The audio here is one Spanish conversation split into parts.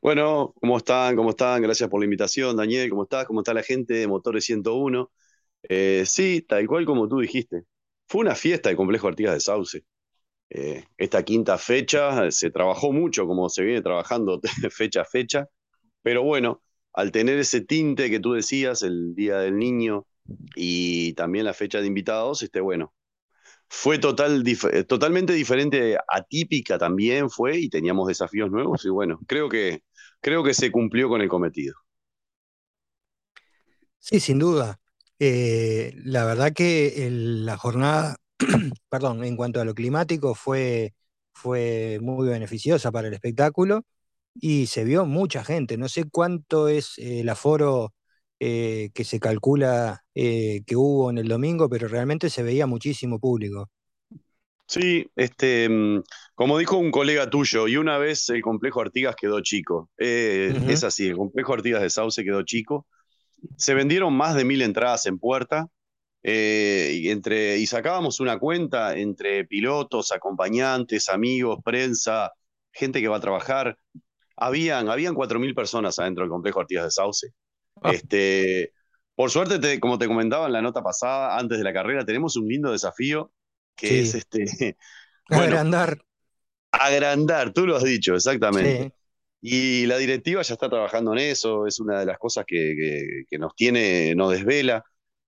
Bueno, ¿cómo están? ¿Cómo están? Gracias por la invitación, Daniel. ¿Cómo estás? ¿Cómo está la gente de Motores 101? Eh, sí, tal cual como tú dijiste. Fue una fiesta de Complejo Artigas de Sauce. Eh, esta quinta fecha eh, se trabajó mucho, como se viene trabajando fecha a fecha, pero bueno, al tener ese tinte que tú decías, el Día del Niño y también la fecha de invitados, este, bueno, fue total, dif- totalmente diferente, atípica también fue y teníamos desafíos nuevos y bueno, creo que, creo que se cumplió con el cometido. Sí, sin duda. Eh, la verdad que el- la jornada, perdón, en cuanto a lo climático fue, fue muy beneficiosa para el espectáculo y se vio mucha gente. No sé cuánto es eh, el aforo eh, que se calcula eh, que hubo en el domingo, pero realmente se veía muchísimo público. Sí, este, mm, como dijo un colega tuyo, y una vez el complejo Artigas quedó chico. Eh, es así, el complejo Artigas de Sauce quedó chico. Se vendieron más de mil entradas en puerta, eh, y, entre, y sacábamos una cuenta entre pilotos, acompañantes, amigos, prensa, gente que va a trabajar. Habían, habían cuatro mil personas adentro del complejo Artigas de Sauce. Ah, Este, por suerte, te- como te comentaba en la nota pasada, antes de la carrera, tenemos un lindo desafío que es este, bueno, agrandar, Agrandar, tú lo has dicho, exactamente. sí, Y la directiva ya está trabajando en eso, es una de las cosas que, que- que nos tiene, nos desvela.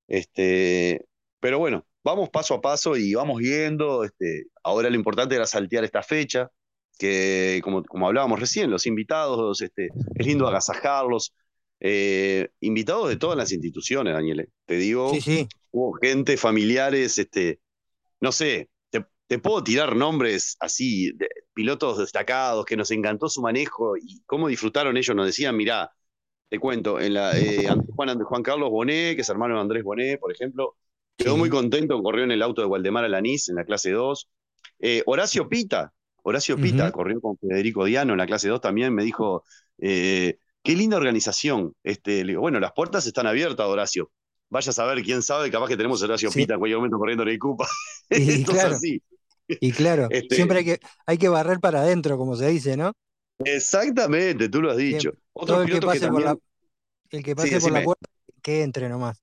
Este, pero bueno, vamos paso a paso y vamos viendo. Este, ahora lo importante era saltear esta fecha, que como, como hablábamos recién, los invitados, este, es lindo agasajarlos. Eh, invitados de todas las instituciones, Daniel. Te sí, digo, sí, hubo gente, familiares, este, no sé, te, puedo tirar nombres así, de pilotos destacados, que nos encantó su manejo y cómo disfrutaron ellos. Nos decían, mirá, te cuento, en la, eh, Juan, Juan Carlos Bonet, que es hermano de Andrés Bonet, por ejemplo, quedó muy sí. corrió en el auto de Waldemar Alanís en la clase 2. Eh, Horacio Pita, Horacio Pita corrió con Federico Diano en la clase 2 también, me dijo, eh, qué linda organización. Este, le digo, bueno, las puertas están abiertas, Horacio. Vaya a saber, quién sabe, capaz que tenemos a Horacio Sí, Pita en cualquier momento corriendo en el Cupa. Esto es así. Y claro, Este, siempre hay que, hay que barrer para adentro, como se dice, ¿no? exactamente, tú lo has dicho. Todo el que pase por la, el que sí, pase por la puerta, que entre nomás,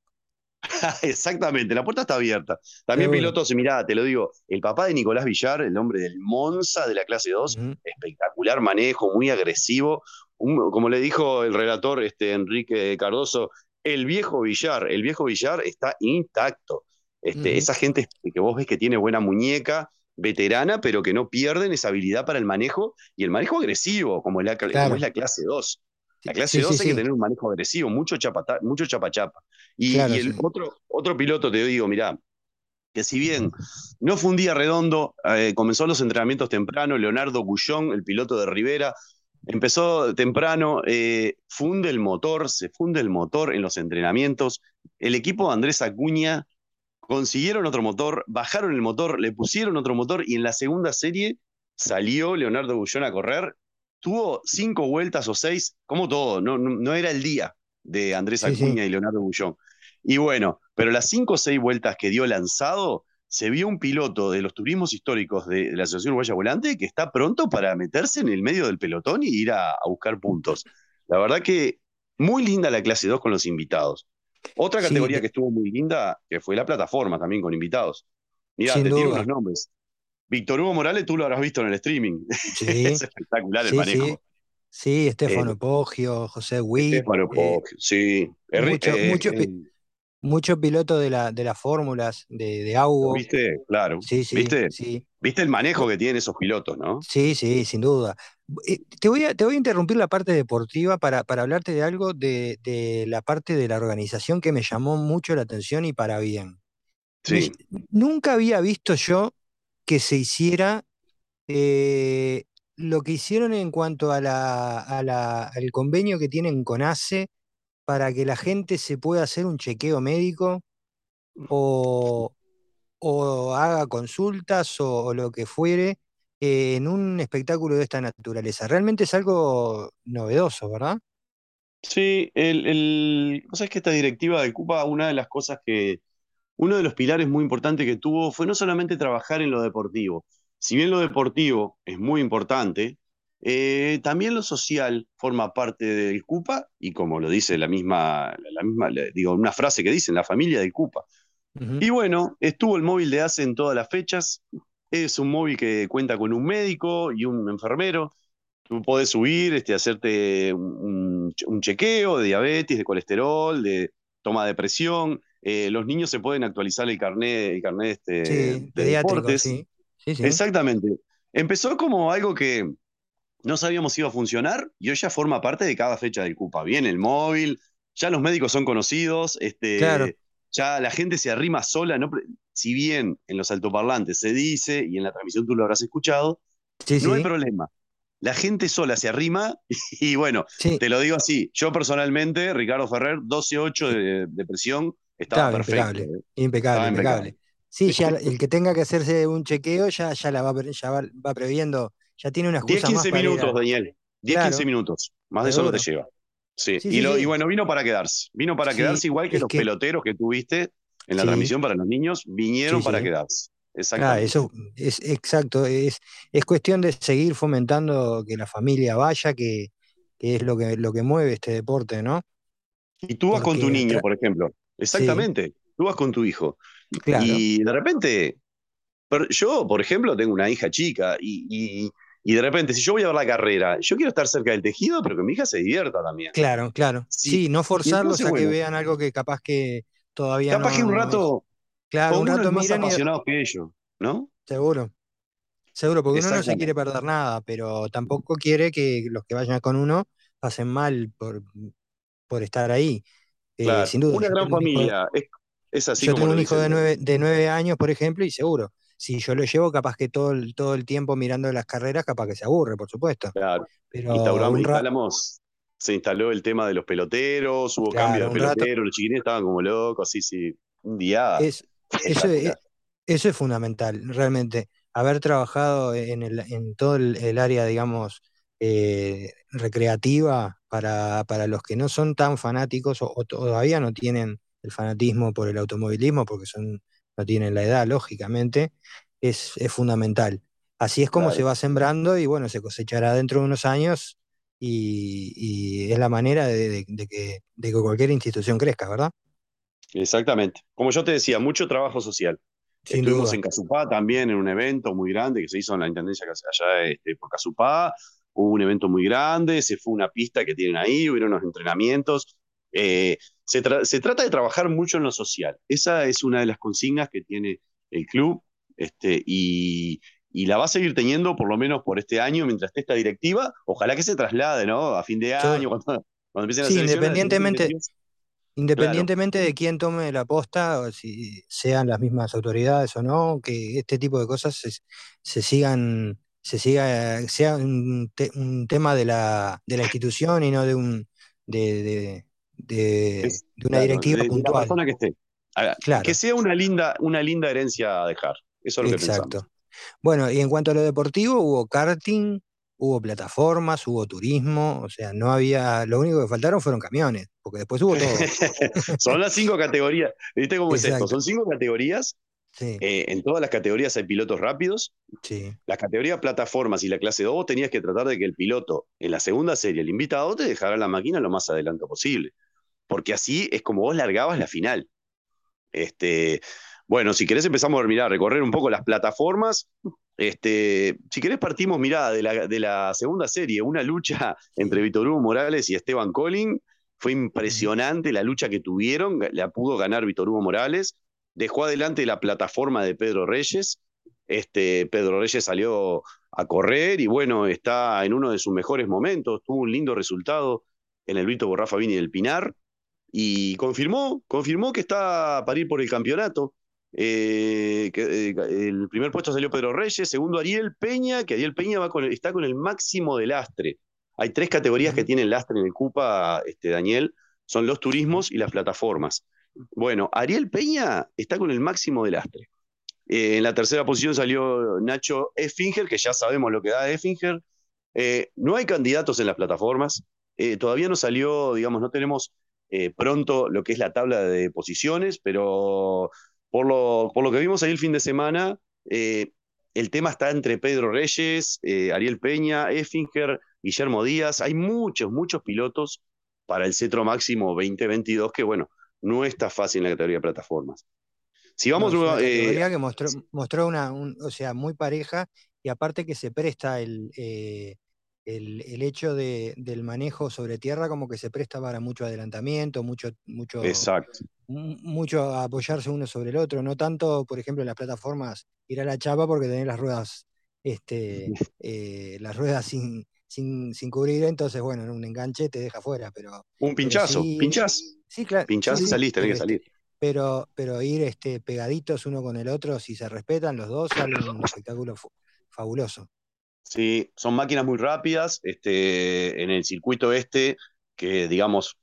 exactamente, la puerta está abierta. También seguro. pilotos, mirá, te lo digo, el papá de Nicolás Villar, el hombre del Monza de la clase 2, Ujú, espectacular manejo, muy agresivo. Un- como le dijo el relator este, Enrique Cardoso, el viejo Villar, el viejo Villar está intacto. Este, esa gente que vos ves que tiene buena muñeca, veterana, pero que no pierden esa habilidad para el manejo y el manejo agresivo, como, es la clase 2. La clase sí, sí, 2 hay que tener un manejo agresivo, mucho chapa, mucho chapa chapa. Y, el otro, otro piloto, te digo, mirá, que si bien no fue un día redondo, eh, comenzó los entrenamientos temprano, Leonardo Gullón, el piloto de Rivera, empezó temprano, eh, funde el motor, se funde el motor en los entrenamientos, el equipo de Andrés Acuña consiguieron otro motor, bajaron el motor, le pusieron otro motor y en la segunda serie salió Leonardo Gullón a correr, tuvo cinco vueltas o seis, como todo, no, no, no era el día de Andrés Sí, sí. Acuña y Leonardo Gullón. Y bueno, pero las cinco o seis vueltas que dio lanzado, se vio un piloto de los turismos históricos de, de la Asociación Uruguaya Volante que está pronto para meterse en el medio del pelotón y ir a, a buscar puntos. La verdad que muy linda la clase 2 con los invitados. Otra Sí, categoría que estuvo muy linda, que fue la plataforma también con invitados. Sin te tiro unos nombres. Víctor Hugo Morales, tú lo habrás visto en el streaming. es Sí, espectacular el sí, manejo. Sí, Eh, Estefano Poggio, José Witt, Estefano eh, Poggio, sí. Mucho, eh, mucho, eh, mucho piloto de la, de las fórmulas de, de Augo. ¿Viste? Claro. Sí, sí, ¿Viste? sí. ¿Viste el manejo que tienen esos pilotos, no? Sí, sí, sin duda. Eh, Te voy a, te voy a interrumpir la parte deportiva para, para hablarte de algo de, de la parte de la organización que me llamó mucho la atención y para bien. Sí. nunca había visto yo que se hiciera eh, lo que hicieron en cuanto a la, a la- al convenio que tienen con ACE para que la gente se pueda hacer un chequeo médico o, haga consultas o, lo que fuere eh, en un espectáculo de esta naturaleza. Realmente es algo novedoso, ¿verdad? Sí, el, el, o sea, es que esta directiva de Cupa, una de las cosas que, uno de los pilares muy importantes que tuvo fue no solamente trabajar en lo deportivo, si bien lo deportivo es muy importante, Eh, también lo social forma parte del CUPA y como lo dice la misma, la misma digo, una frase que dicen, la familia del CUPA. Y bueno, estuvo el móvil de ACE en todas las fechas. Es un móvil que cuenta con un médico y un enfermero. Tú podés subir, este, hacerte un, chequeo de diabetes, de colesterol, de toma de presión. Eh, los niños se pueden actualizar el carnet, el carnet este, de deportes. Sí. Exactamente. Empezó como algo que no sabíamos si iba a funcionar y hoy ya forma parte de cada fecha del CUPA. Viene el móvil, ya los médicos son conocidos, este, ya la gente se arrima sola, no, si bien en los altoparlantes se dice y en la transmisión tú lo habrás escuchado, no hay problema. La gente sola se arrima y, bueno, te lo digo así, yo personalmente, Ricardo Ferrer, 12.8 de, de presión, estaba perfecto. Impecable, impecable, impecable. Sí, ya el que tenga que hacerse un chequeo ya, ya la va, ya va, previendo, ya tiene una excusa 10, 15 minutos, Daniel. 10, 15 minutos. Más de eso no te lleva. Sí. y, bueno, vino para quedarse. Vino para quedarse igual que los peloteros que tuviste en la transmisión para los niños, vinieron para quedarse. Exacto. eso es exacto. Es, es cuestión de seguir fomentando que la familia vaya, que, es lo que, lo que mueve este deporte, ¿no? Y tú vas con tu niño, por ejemplo. Exactamente. Tú vas con tu hijo. Y de repente, yo, por ejemplo, tengo una hija chica y, de repente, si yo voy a ver la carrera, yo quiero estar cerca del tejido, pero que mi hija se divierta también. Claro, claro. Sí, no forzarlos a que vean algo que capaz que todavía capaz que un rato. claro, un rato más apasionados que ellos, ¿no? Seguro. Seguro, porque uno no se quiere perder nada, pero tampoco quiere que los que vayan con uno pasen mal por, por estar ahí. Eh, sin duda. Una gran familia. Es así yo tengo un hijo de nueve, de nueve años, por ejemplo, y seguro, si yo lo llevo, capaz que todo el, todo el tiempo mirando las carreras, capaz que se aburre, por supuesto. Claro. Pero instalamos, se instaló el tema de los peloteros, hubo cambio de peloteros, los chiquines estaban como locos, así, sí, un día. eso, es, eso, es, fundamental, realmente. Haber trabajado en, el, en todo el, área, digamos, eh, recreativa para, para, los que no son tan fanáticos o todavía no tienen el fanatismo por el automovilismo, porque son, no tienen la edad, lógicamente, es, fundamental. Así es como se va sembrando y bueno, se cosechará dentro de unos años y, es la manera de, que, cualquier institución crezca, ¿verdad? Exactamente. Como yo te decía, mucho trabajo social. Estuvimos en Casupá también en un evento muy grande que se hizo en la Intendencia allá este, por Casupá. Hubo un evento muy grande, se fue una pista que tienen ahí, hubo unos entrenamientos. Eh, se, trata de trabajar mucho en lo social. Esa es una de las consignas que tiene el club este, y, la va a seguir teniendo por lo menos por este año mientras esté esta directiva. Ojalá que se traslade, ¿no? A fin de año, cuando, empiecen a independientemente, independientemente de quién tome la posta, o si sean las mismas autoridades o no, que este tipo de cosas se, sigan, se siga, sea un, tema de la, de la institución y no de un de, de, una directiva puntual. que esté. Que sea una linda, una linda herencia a dejar. Eso es lo Exacto. que pensamos. Bueno, y en cuanto a lo deportivo, hubo karting, hubo plataformas, hubo turismo, o sea, no había, lo único que faltaron fueron camiones, porque después hubo todo. Son las cinco categorías, ¿viste cómo es esto? Son cinco categorías, eh, en todas las categorías hay pilotos rápidos, sí. la categoría plataformas y la clase 2 tenías que tratar de que el piloto en la segunda serie, el invitado, te dejara la máquina lo más adelante posible porque así es como vos largabas la final. Este, bueno, si querés empezamos a mirar, recorrer un poco las plataformas. Este, si querés partimos, mirá, de la, de la segunda serie, una lucha entre Víctor Hugo Morales y Esteban Collin. Fue impresionante la lucha que tuvieron, la pudo ganar Víctor Hugo Morales. Dejó adelante la plataforma de Pedro Reyes. Este, Pedro Reyes salió a correr y bueno, está en uno de sus mejores momentos. Tuvo un lindo resultado en el Vito Borrafa Vini del Pinar y confirmó, confirmó que está para ir por el campeonato. Eh, que, eh, el primer puesto salió Pedro Reyes, segundo Ariel Peña, que Ariel Peña va con está con el máximo de lastre. Hay tres categorías que tienen lastre en el CUPA, este, Daniel, son los turismos y las plataformas. Bueno, Ariel Peña está con el máximo de lastre. Eh, en la tercera posición salió Nacho Effinger, que ya sabemos lo que da Effinger. no hay candidatos en las plataformas. todavía no salió, digamos, no tenemos eh, pronto lo que es la tabla de posiciones, pero por lo, por lo que vimos ahí el fin de semana, eh, el tema está entre Pedro Reyes, eh, Ariel Peña, Effinger, Guillermo Díaz. Hay muchos, muchos pilotos para el Cetro Máximo 2022 que, bueno, no está fácil en la categoría de plataformas. Si vamos una categoría que mostró, mostró una, o sea, muy pareja y aparte que se presta el, el, hecho del manejo sobre tierra como que se presta para mucho adelantamiento, mucho, mucho, Exacto. mucho apoyarse uno sobre el otro, no tanto, por ejemplo, en las plataformas ir a la chapa porque tenés las ruedas, este, eh, las ruedas sin, sin, cubrir, entonces bueno, en un enganche te deja fuera, pero. Un pinchazo, pinchás. Sí, claro. Pinchás y salís, tenés que salir. Pero, pero ir este, pegaditos uno con el otro, si se respetan los dos, sale un espectáculo fabuloso. Sí, son máquinas muy rápidas. Este, en el circuito este, que digamos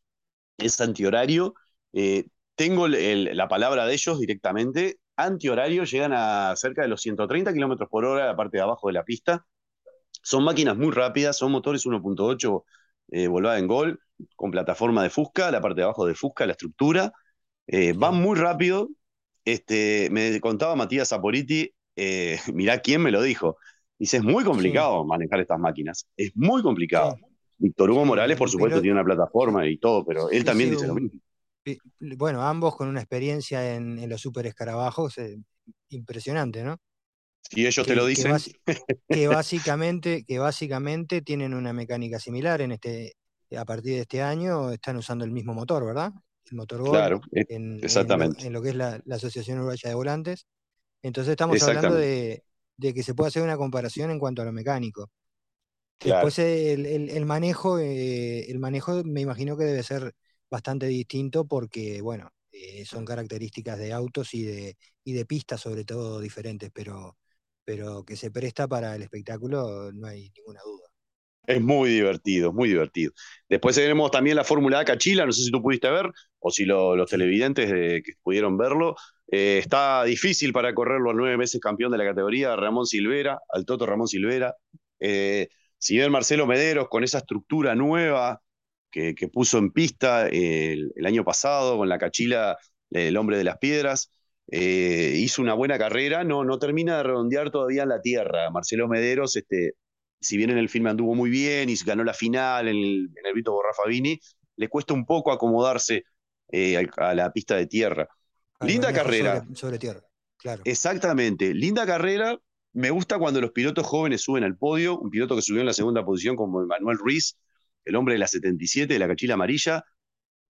es antihorario, eh, tengo la palabra de ellos directamente. Antihorario llegan a cerca de los 130 kilómetros por hora, la parte de abajo de la pista. Son máquinas muy rápidas, son motores 1.8 eh, volvada en gol, con plataforma de Fusca, la parte de abajo de Fusca, la estructura. Eh, van muy rápido. Este, me contaba Matías Zaporiti, eh, mirá quién me lo dijo. Dice, es muy complicado manejar estas máquinas. Es muy complicado. Víctor Hugo Morales, por supuesto, tiene una plataforma y todo, pero él también dice lo mismo. Bueno, ambos con una experiencia en, los super escarabajos, eh, impresionante, ¿no? Si ellos te lo dicen. Que, básicamente, que básicamente tienen una mecánica similar en este, a partir de este año están usando el mismo motor, ¿verdad? El motor Gol claro, en, exactamente. En, lo, que es la, Asociación Uruguaya de Volantes. Entonces estamos hablando de, de que se puede hacer una comparación en cuanto a lo mecánico. Después el, manejo, eh, el manejo me imagino que debe ser bastante distinto porque, bueno, eh, son características de autos y de, y de pistas sobre todo diferentes, pero, pero que se presta para el espectáculo no hay ninguna duda. Es muy divertido, muy divertido. Después tenemos también la Fórmula A Cachila, no sé si tú pudiste ver o si los televidentes que pudieron verlo. Eh, está difícil para correrlo a nueve meses campeón de la categoría, Ramón Silvera, al Toto Ramón Silvera. Eh, si bien Marcelo Mederos con esa estructura nueva que, puso en pista el, año pasado con la Cachila, el hombre de las piedras, eh, hizo una buena carrera, no, no termina de redondear todavía la tierra. Marcelo Mederos, este, si bien en el filme anduvo muy bien y ganó la final en el, en el Vito Borrafavini, le cuesta un poco acomodarse eh, a, la pista de tierra. Linda carrera. Sobre, tierra, claro. Exactamente, linda carrera. Me gusta cuando los pilotos jóvenes suben al podio, un piloto que subió en la segunda posición como Manuel Ruiz, el hombre de la 77 de la cachila amarilla,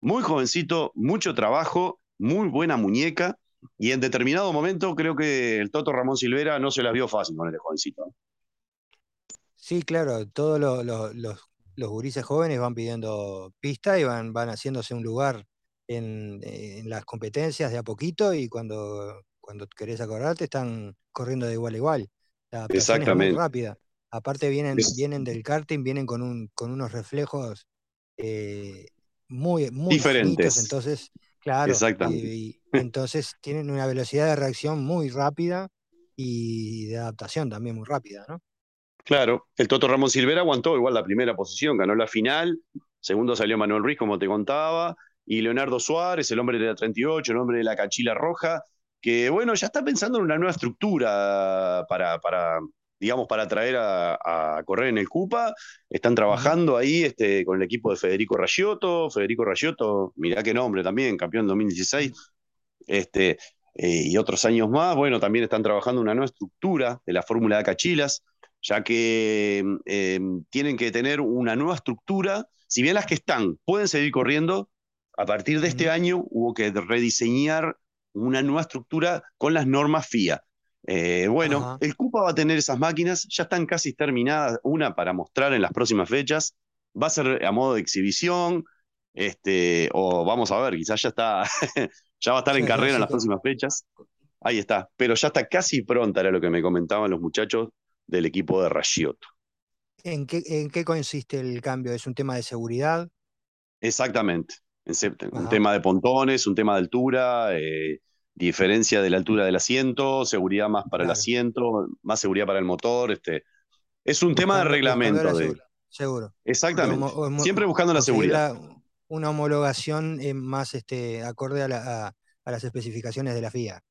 muy jovencito, mucho trabajo, muy buena muñeca, y en determinado momento creo que el Toto Ramón Silvera no se la vio fácil con el jovencito. Sí, claro, todos los, los, gurises jóvenes van pidiendo pista y van, van haciéndose un lugar en, las competencias de a poquito y cuando, cuando querés acordarte están corriendo de igual a igual. La adaptación es muy rápida. Aparte vienen, vienen del karting, vienen con, un, con unos reflejos eh, muy, muy diferentes. entonces, claro, y, entonces tienen una velocidad de reacción muy rápida y de adaptación también muy rápida, ¿no? Claro, el Toto Ramón Silvera aguantó igual la primera posición, ganó la final, segundo salió Manuel Ruiz, como te contaba, y Leonardo Suárez, el hombre de la 38, el hombre de la cachila roja, que bueno, ya está pensando en una nueva estructura para, para digamos, para traer a, correr en el Cupa. Están trabajando ahí este, con el equipo de Federico Rayotto. Federico Rayotto, mirá qué nombre también, campeón 2016. Este, eh, y otros años más. Bueno, también están trabajando una nueva estructura de la Fórmula de Cachilas ya que em, tienen que tener una nueva estructura. Si bien las que están pueden seguir corriendo, a partir de este año hubo que rediseñar una nueva estructura con las normas FIA. Eh, bueno, el CUPA va a tener esas máquinas, ya están casi terminadas, una para mostrar en las próximas fechas, va a ser a modo de exhibición, este, o vamos a ver, quizás ya está, ya va a estar en carrera en las próximas fechas. Ahí está, pero ya está casi pronta, era lo que me comentaban los muchachos, del equipo de Rashiotto. ¿En qué, ¿En qué consiste el cambio? ¿Es un tema de seguridad? Exactamente. Un tema de pontones, un tema de altura, eh, diferencia de la altura del asiento, seguridad más para el asiento, más seguridad para el motor. Este. Es un tema de reglamento. seguro. Exactamente. Siempre buscando la seguridad. una homologación más este, acorde a, las especificaciones de la FIA.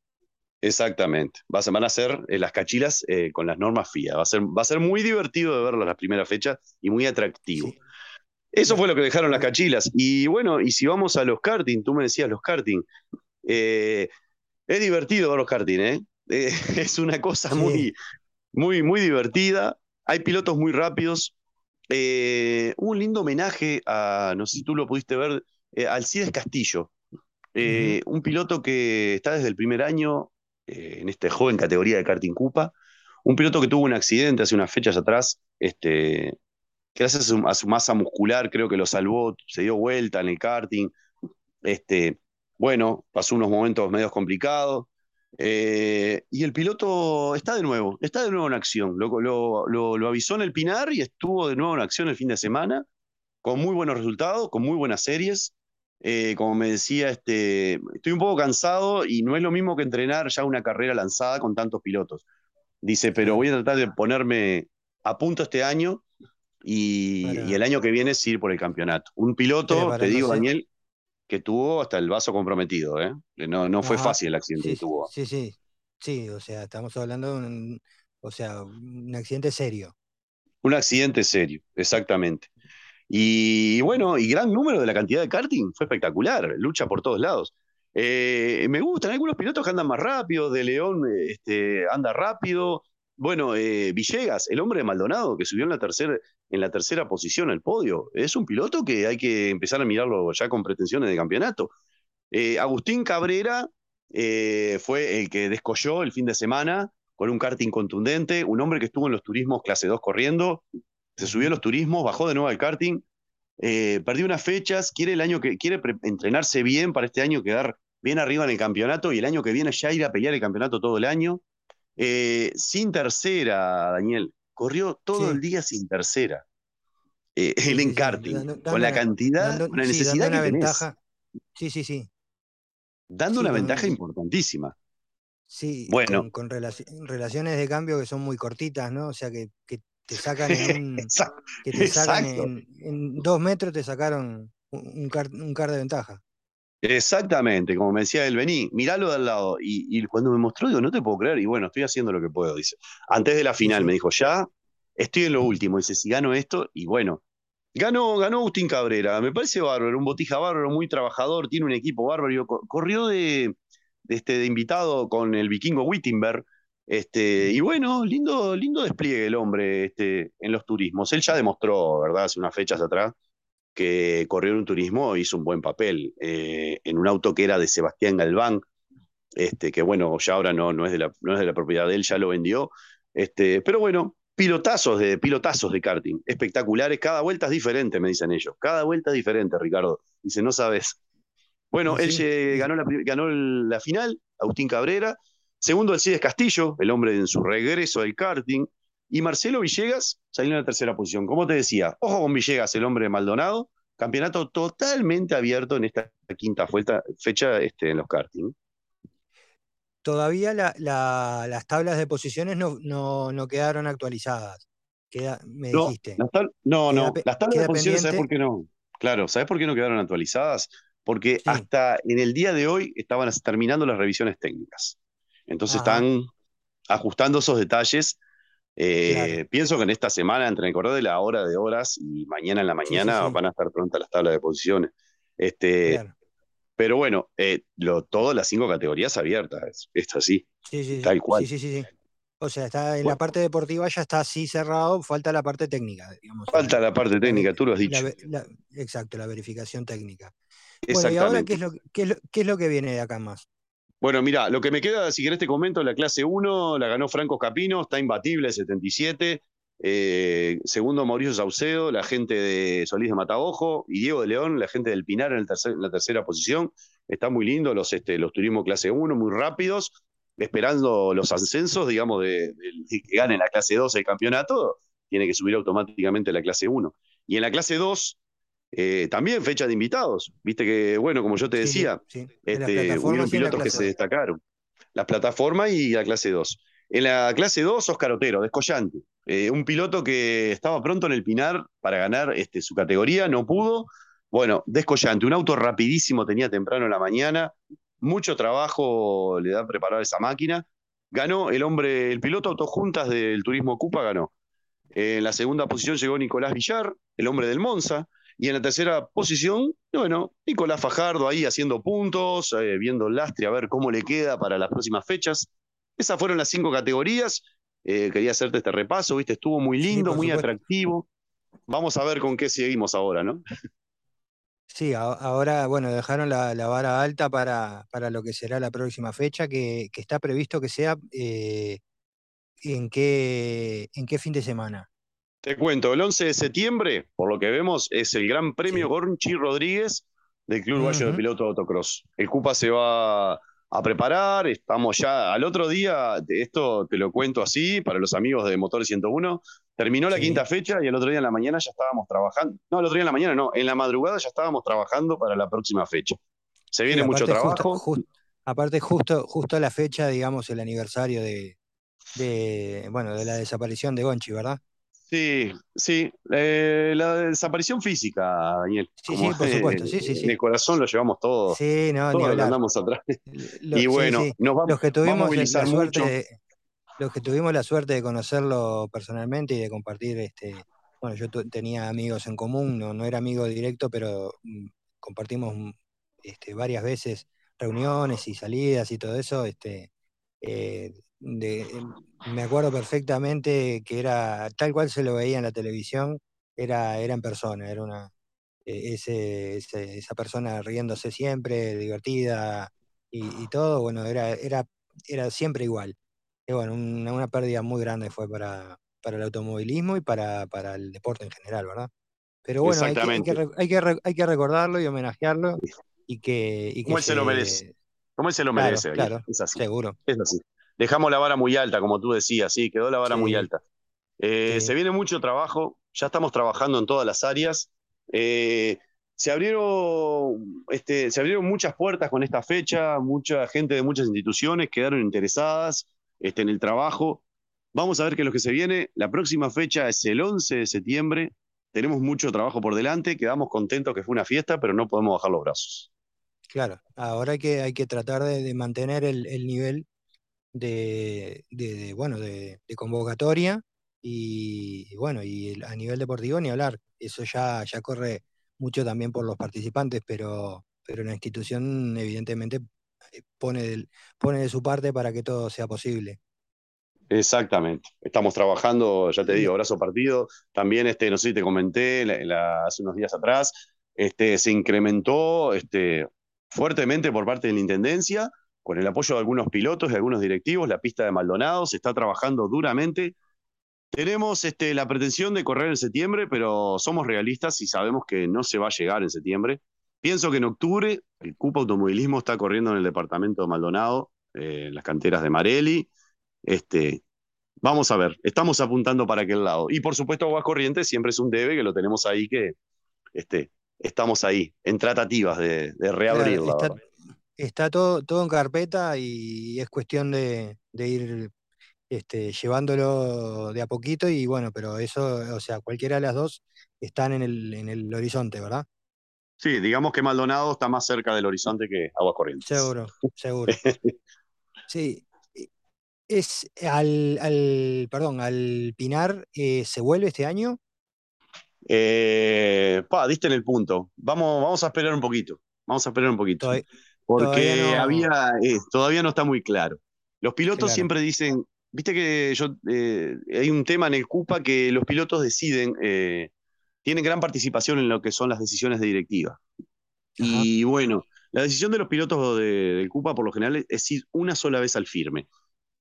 Exactamente. van a ser eh, las cachilas eh, con las normas FIA. Va a, ser, va a ser muy divertido de verlas las primeras fechas y muy atractivo. Eso fue lo que dejaron las cachilas. Y bueno, y si vamos a los karting, tú me decías los karting. Eh, es divertido ver los karting, ¿eh? es una cosa muy, muy, muy divertida. Hay pilotos muy rápidos. un lindo homenaje a, no sé si tú lo pudiste ver, Alcides Castillo. Un piloto que está desde el primer año, eh, en esta joven categoría de karting Cupa. Un piloto que tuvo un accidente hace unas fechas atrás, este, gracias a su, masa muscular creo que lo salvó, se dio vuelta en el karting. Este, bueno, pasó unos momentos medios complicados. Eh, y el piloto está de nuevo, está de nuevo en acción. Lo, avisó en el Pinar y estuvo de nuevo en acción el fin de semana, con muy buenos resultados, con muy buenas series. Eh, como me decía, este, estoy un poco cansado y no es lo mismo que entrenar ya una carrera lanzada con tantos pilotos. Dice, pero voy a tratar de ponerme a punto este año y, el año que viene es ir por el campeonato. Un piloto, te digo, Daniel, que tuvo hasta el vaso comprometido, ¿eh? No, no fue fácil el accidente que tuvo. Sí, sí, sí, o sea, estamos hablando de un, o sea, un accidente serio. Un accidente serio, exactamente. Y bueno, y gran número de la cantidad de karting, fue espectacular, lucha por todos lados. Eh, me gustan algunos pilotos que andan más rápido, De León este, anda rápido. Bueno, eh, Villegas, el hombre de Maldonado, que subió en la, tercera, en la tercera posición al podio, es un piloto que hay que empezar a mirarlo ya con pretensiones de campeonato. Eh, Agustín Cabrera fue el que descolló el fin de semana con un karting contundente, un hombre que estuvo en los turismos clase 2 corriendo, se subió a los turismos, bajó de nuevo al karting, eh, perdió unas fechas, quiere el año que quiere entrenarse bien para este año quedar bien arriba en el campeonato y el año que viene ya ir a pelear el campeonato todo el año. Eh, sin tercera, Daniel, corrió todo el día sin tercera. Eh, el en karting, con la cantidad, con la necesidad que ventaja. Sí, sí, sí. Dando una ventaja importantísima. Sí, bueno. con, relaciones de cambio que son muy cortitas, ¿no? O sea, que, que te sacan en que te sacan en, dos metros, te sacaron un, car, de ventaja. Exactamente, como me decía él, vení, miralo de al lado. Y, cuando me mostró, digo, no te puedo creer. Y bueno, estoy haciendo lo que puedo, dice. Antes de la final me dijo, ya, estoy en lo último. Dice, si gano esto, y bueno, ganó, ganó Agustín Cabrera. Me parece bárbaro, un botija bárbaro, muy trabajador, tiene un equipo bárbaro. Corrió de, este, de invitado con el vikingo Wittenberg este, y bueno, lindo, lindo despliegue el hombre este, en los turismos. Él ya demostró, ¿verdad?, hace unas fechas atrás, que corrió en un turismo hizo un buen papel. Eh, en un auto que era de Sebastián Galván, este, que bueno, ya ahora no, no, es de la, no es de la propiedad de él, ya lo vendió. Este, pero bueno, pilotazos de, pilotazos de karting, espectaculares. Cada vuelta es diferente, me dicen ellos. Cada vuelta es diferente, Ricardo. Dice, no sabes. Bueno, él ganó, la, ganó la final, Agustín Cabrera, Segundo, Alcides Castillo, el hombre en su regreso del karting. Y Marcelo Villegas salió en la tercera posición. Como te decía, ojo con Villegas, el hombre de Maldonado. Campeonato totalmente abierto en esta quinta fecha este, en los karting. Todavía las tablas de posiciones no, quedaron actualizadas. me dijiste. no, no. las tablas de posiciones, ¿sabes por qué no? Claro, ¿sabes por qué no quedaron actualizadas? Porque hasta en el día de hoy estaban terminando las revisiones técnicas. Entonces están ajustando esos detalles. Eh, pienso que en esta semana, entre el correo de la hora de horas y mañana en la mañana, van a estar prontas las tablas de posiciones. Este, Pero bueno, eh, todas las cinco categorías abiertas, es, así. tal cual. Sí, sí, sí. O sea, está en la parte deportiva ya está así cerrado, falta la parte técnica, Falta la parte técnica, tú lo has dicho. exacto, la verificación técnica. Bueno, y ahora, ¿qué es, lo, qué es lo que viene de acá más? Bueno, mira, lo que me queda, si querés te comento, la clase 1 la ganó Franco Capino, está imbatible, 77. Eh, segundo, Mauricio Saucedo, la gente de Solís de Mataojo, y Diego de León, la gente del Pinar en, la tercera posición. Está muy lindo, los, este, los turismos clase 1, muy rápidos, esperando los ascensos, digamos, de, que gane la clase 2 el campeonato, tiene que subir automáticamente a la clase 1. Y en la clase 2, eh, también fecha de invitados. Viste que, bueno, como yo te decía, este, hubieron pilotos que se destacaron. Las plataformas y la clase 2. En la clase 2, Oscar Otero, descollante. Eh, un piloto que estaba pronto en el Pinar para ganar este, su categoría, no pudo. Bueno, descollante, un auto rapidísimo tenía temprano en la mañana. mucho trabajo le da preparar esa máquina. Ganó el hombre, el piloto autojuntas del Turismo Cupa ganó. En la segunda posición llegó Nicolás Villar, el hombre del Monza. Y en la tercera posición, bueno, Nicolás Fajardo ahí haciendo puntos, eh, viendo el lastre a ver cómo le queda para las próximas fechas. Esas fueron las cinco categorías. Eh, quería hacerte este repaso, viste, estuvo muy lindo, muy atractivo. Vamos a ver con qué seguimos ahora, ¿no? Sí, ahora, bueno, dejaron la, vara alta para, para, lo que será la próxima fecha, que, está previsto que sea eh, en, qué, en qué fin de semana. Te cuento, el 11 de septiembre, por lo que vemos, es el Gran Premio Gornchi Rodríguez del Club Uruguayo de Piloto Autocross. El Cupa se va a preparar, estamos ya al otro día, esto te lo cuento así para los amigos de Motores 101, terminó la quinta fecha y el otro día en la mañana ya estábamos trabajando, no, el otro día en la mañana no, en la madrugada ya estábamos trabajando para la próxima fecha. Se viene mucho trabajo. aparte justo, justo la fecha, digamos, el aniversario de, de, bueno, de la desaparición de Gonchi, ¿verdad? Sí, sí, eh, la desaparición física, Daniel. Sí, sí, por supuesto, sí, sí, sí. En el corazón lo llevamos todos. Sí, no, todos ni andamos atrás. y bueno, nos vamos, los que tuvimos la suerte, de, los que tuvimos la suerte de conocerlo personalmente y de compartir, este, bueno, yo tenía amigos en común, no, no era amigo directo, pero mm, compartimos mm, este, varias veces reuniones y salidas y todo eso, este, eh, Em, me acuerdo perfectamente que era tal cual se lo veía en la televisión, era, era en persona, era una e, ese, esa persona riéndose siempre, divertida y, todo, bueno, era, era, era siempre igual. Y bueno, una, pérdida muy grande fue para, para el automovilismo y para, para el deporte en general, ¿verdad? Pero bueno, hay que, hay que, hay que, recordarlo y homenajearlo y que... Y Como él se lo merece. Como él se lo merece. Claro, es así. Seguro. Es así dejamos la vara muy alta, como tú decías, sí, quedó la vara muy alta. Eh, se viene mucho trabajo, ya estamos trabajando en todas las áreas. Eh, se abrieron, este, se abrieron muchas puertas con esta fecha, mucha gente de muchas instituciones quedaron interesadas este, en el trabajo. Vamos a ver qué es lo que se viene. La próxima fecha es el 11 de septiembre. Tenemos mucho trabajo por delante, quedamos contentos que fue una fiesta, pero no podemos bajar los brazos. Claro, ahora hay que, hay que tratar de, mantener el, el nivel de, bueno, de, convocatoria y, bueno, y a nivel deportivo ni hablar. Eso ya, ya corre mucho también por los participantes, pero, pero la institución evidentemente eh, pone, pone de su parte para que todo sea posible. Exactamente. Estamos trabajando, ya te digo, brazo partido. También, este, no sé si te comenté hace unos días atrás, este, se incrementó este, fuertemente por parte de la Intendencia con el apoyo de algunos pilotos y algunos directivos, la pista de Maldonado se está trabajando duramente. Tenemos este, la pretensión de correr en septiembre, pero somos realistas y sabemos que no se va a llegar en septiembre. Pienso que en octubre el Cupo Automovilismo está corriendo en el departamento de Maldonado, eh, en las canteras de Marelli. Este, vamos a ver, estamos apuntando para aquel lado. Y por supuesto, Aguas Corrientes siempre es un debe que lo tenemos ahí, que este, estamos ahí, en tratativas de, de reabrirla está todo, todo en carpeta y es cuestión de, ir este, llevándolo de a poquito y bueno, pero eso, o sea, cualquiera de las dos están en el, en el horizonte, ¿verdad? Sí, digamos que Maldonado está más cerca del horizonte que Aguas Corrientes. Seguro, seguro. sí. Es al, al, perdón, al Pinar, eh, ¿se vuelve este año? Eh, pa, diste en el punto. Vamos, vamos a esperar un poquito. Vamos a esperar un poquito. Porque había, eh, todavía no está muy claro. Los pilotos siempre dicen, viste que yo eh, hay un tema en el CUPA que los pilotos deciden, eh, tienen gran participación en lo que son las decisiones de directiva. Y bueno, la decisión de los pilotos del CUPA por lo general es ir una sola vez al firme.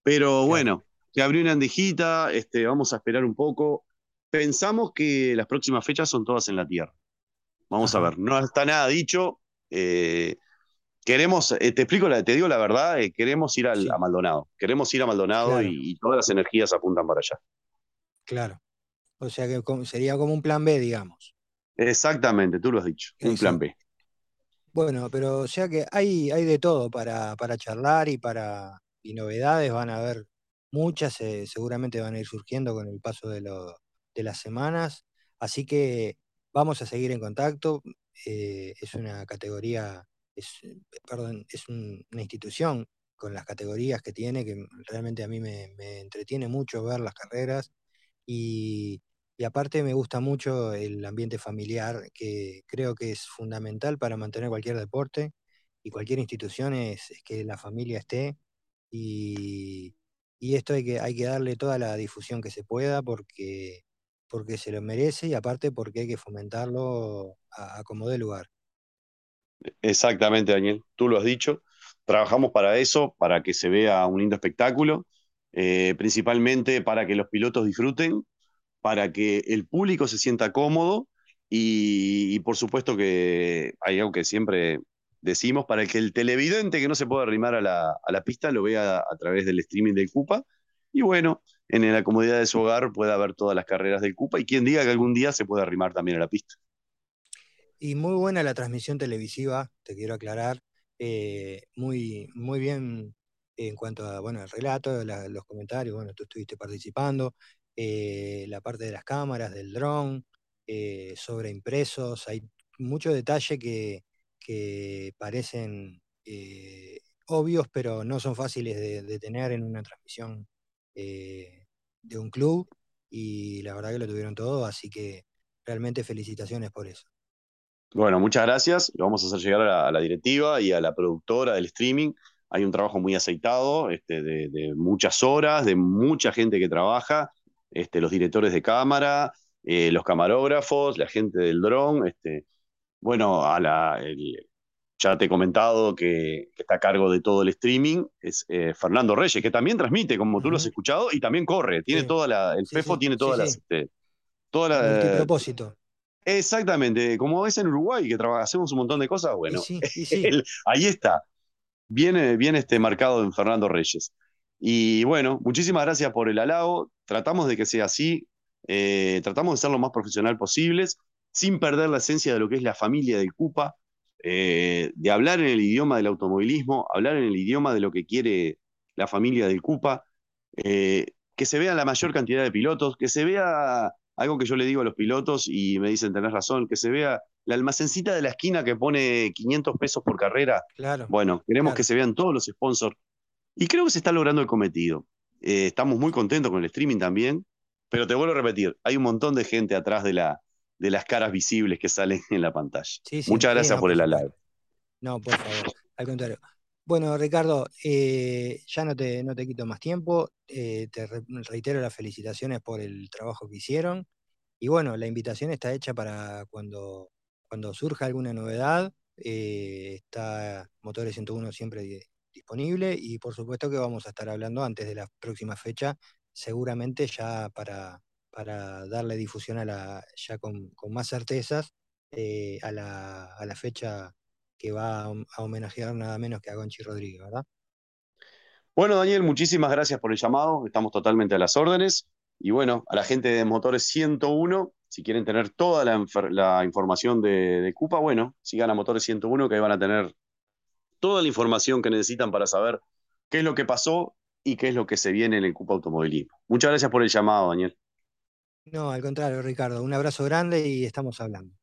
Pero bueno, se abrió una andejita, este, vamos a esperar un poco. Pensamos que las próximas fechas son todas en la tierra. Vamos a ver, no está nada dicho queremos, eh, te explico, te digo la verdad, eh, queremos ir al, a Maldonado. Queremos ir a Maldonado y, todas las energías apuntan para allá. Claro. O sea que sería como un plan B, digamos. Exactamente, tú lo has dicho, un plan B. Bueno, pero o sea que hay, hay de todo para, para charlar y para y novedades van a haber muchas, eh, seguramente van a ir surgiendo con el paso de, de las semanas. Así que vamos a seguir en contacto. es una categoría es, perdón, es una institución con las categorías que tiene, que realmente a mí me, entretiene mucho ver las carreras y, aparte me gusta mucho el ambiente familiar, que creo que es fundamental para mantener cualquier deporte y cualquier institución es, que la familia esté y, esto hay que, hay que darle toda la difusión que se pueda porque, porque se lo merece y aparte porque hay que fomentarlo a, a como dé lugar. Exactamente, Daniel, tú lo has dicho. Trabajamos para eso, para que se vea un lindo espectáculo, eh, principalmente para que los pilotos disfruten, para que el público se sienta cómodo y, por supuesto que hay algo que siempre decimos, para que el televidente que no se pueda arrimar a la, pista lo vea a, través del streaming del CUPA y bueno, en la comodidad de su hogar pueda ver todas las carreras del CUPA y quien diga que algún día se pueda arrimar también a la pista. Y muy buena la transmisión televisiva, te quiero aclarar. Eh, muy, muy bien en cuanto a bueno, el relato, los comentarios, bueno, tú estuviste participando, eh, la parte de las cámaras, del dron, eh, sobre impresos, hay muchos detalles que, parecen obvios, pero no son fáciles de, de tener en una transmisión de un club, y la verdad que lo tuvieron todo, así que realmente felicitaciones por eso. Bueno, muchas gracias. Lo vamos a hacer llegar a la, directiva y a la productora del streaming. Hay un trabajo muy aceitado, este, de, muchas horas, de mucha gente que trabaja, este, los directores de cámara, eh, los camarógrafos, la gente del dron. Este, bueno, a la, ya te he comentado que, está a cargo de todo el streaming, es eh, Fernando Reyes, que también transmite, como tú lo has escuchado, y también corre. Tiene toda la, el PEFO tiene todas las... Este, toda la, Multipropósito. Exactamente, como es en Uruguay, que hacemos un montón de cosas, bueno, ahí está, viene, viene este marcado en Fernando Reyes. Y bueno, muchísimas gracias por el halago, tratamos de que sea así, eh, tratamos de ser lo más profesional posibles, sin perder la esencia de lo que es la familia del CUPA, eh, de hablar en el idioma del automovilismo, hablar en el idioma de lo que quiere la familia del CUPA, eh, que se vea la mayor cantidad de pilotos, que se vea algo que yo le digo a los pilotos y me dicen, tenés razón, que se vea la almacencita de la esquina que pone 500 pesos por carrera. Claro. Bueno, queremos que se vean todos los sponsors. Y creo que se está logrando el cometido. Eh, estamos muy contentos con el streaming también, pero te vuelvo a repetir, hay un montón de gente atrás de, la, de las caras visibles que salen en la pantalla. Muchas gracias por el halago. No, por favor, al contrario. Bueno, Ricardo, eh, ya no te, no te quito más tiempo. Eh, te reitero las felicitaciones por el trabajo que hicieron. Y bueno, la invitación está hecha para cuando, cuando surja alguna novedad. Eh, está Motores 101 siempre disponible y por supuesto que vamos a estar hablando antes de la próxima fecha, seguramente ya para, para darle difusión a la, ya con, más certezas a, la, a la fecha que va a homenajear nada menos que a Gonchi Rodríguez, ¿verdad? Bueno, Daniel, muchísimas gracias por el llamado. Estamos totalmente a las órdenes. Y bueno, a la gente de Motores 101, si quieren tener toda la, información de, de, Cupa, bueno, sigan a Motores 101 que ahí van a tener toda la información que necesitan para saber qué es lo que pasó y qué es lo que se viene en el Cupa Automovilismo. Muchas gracias por el llamado, Daniel. No, al contrario, Ricardo. Un abrazo grande y estamos hablando.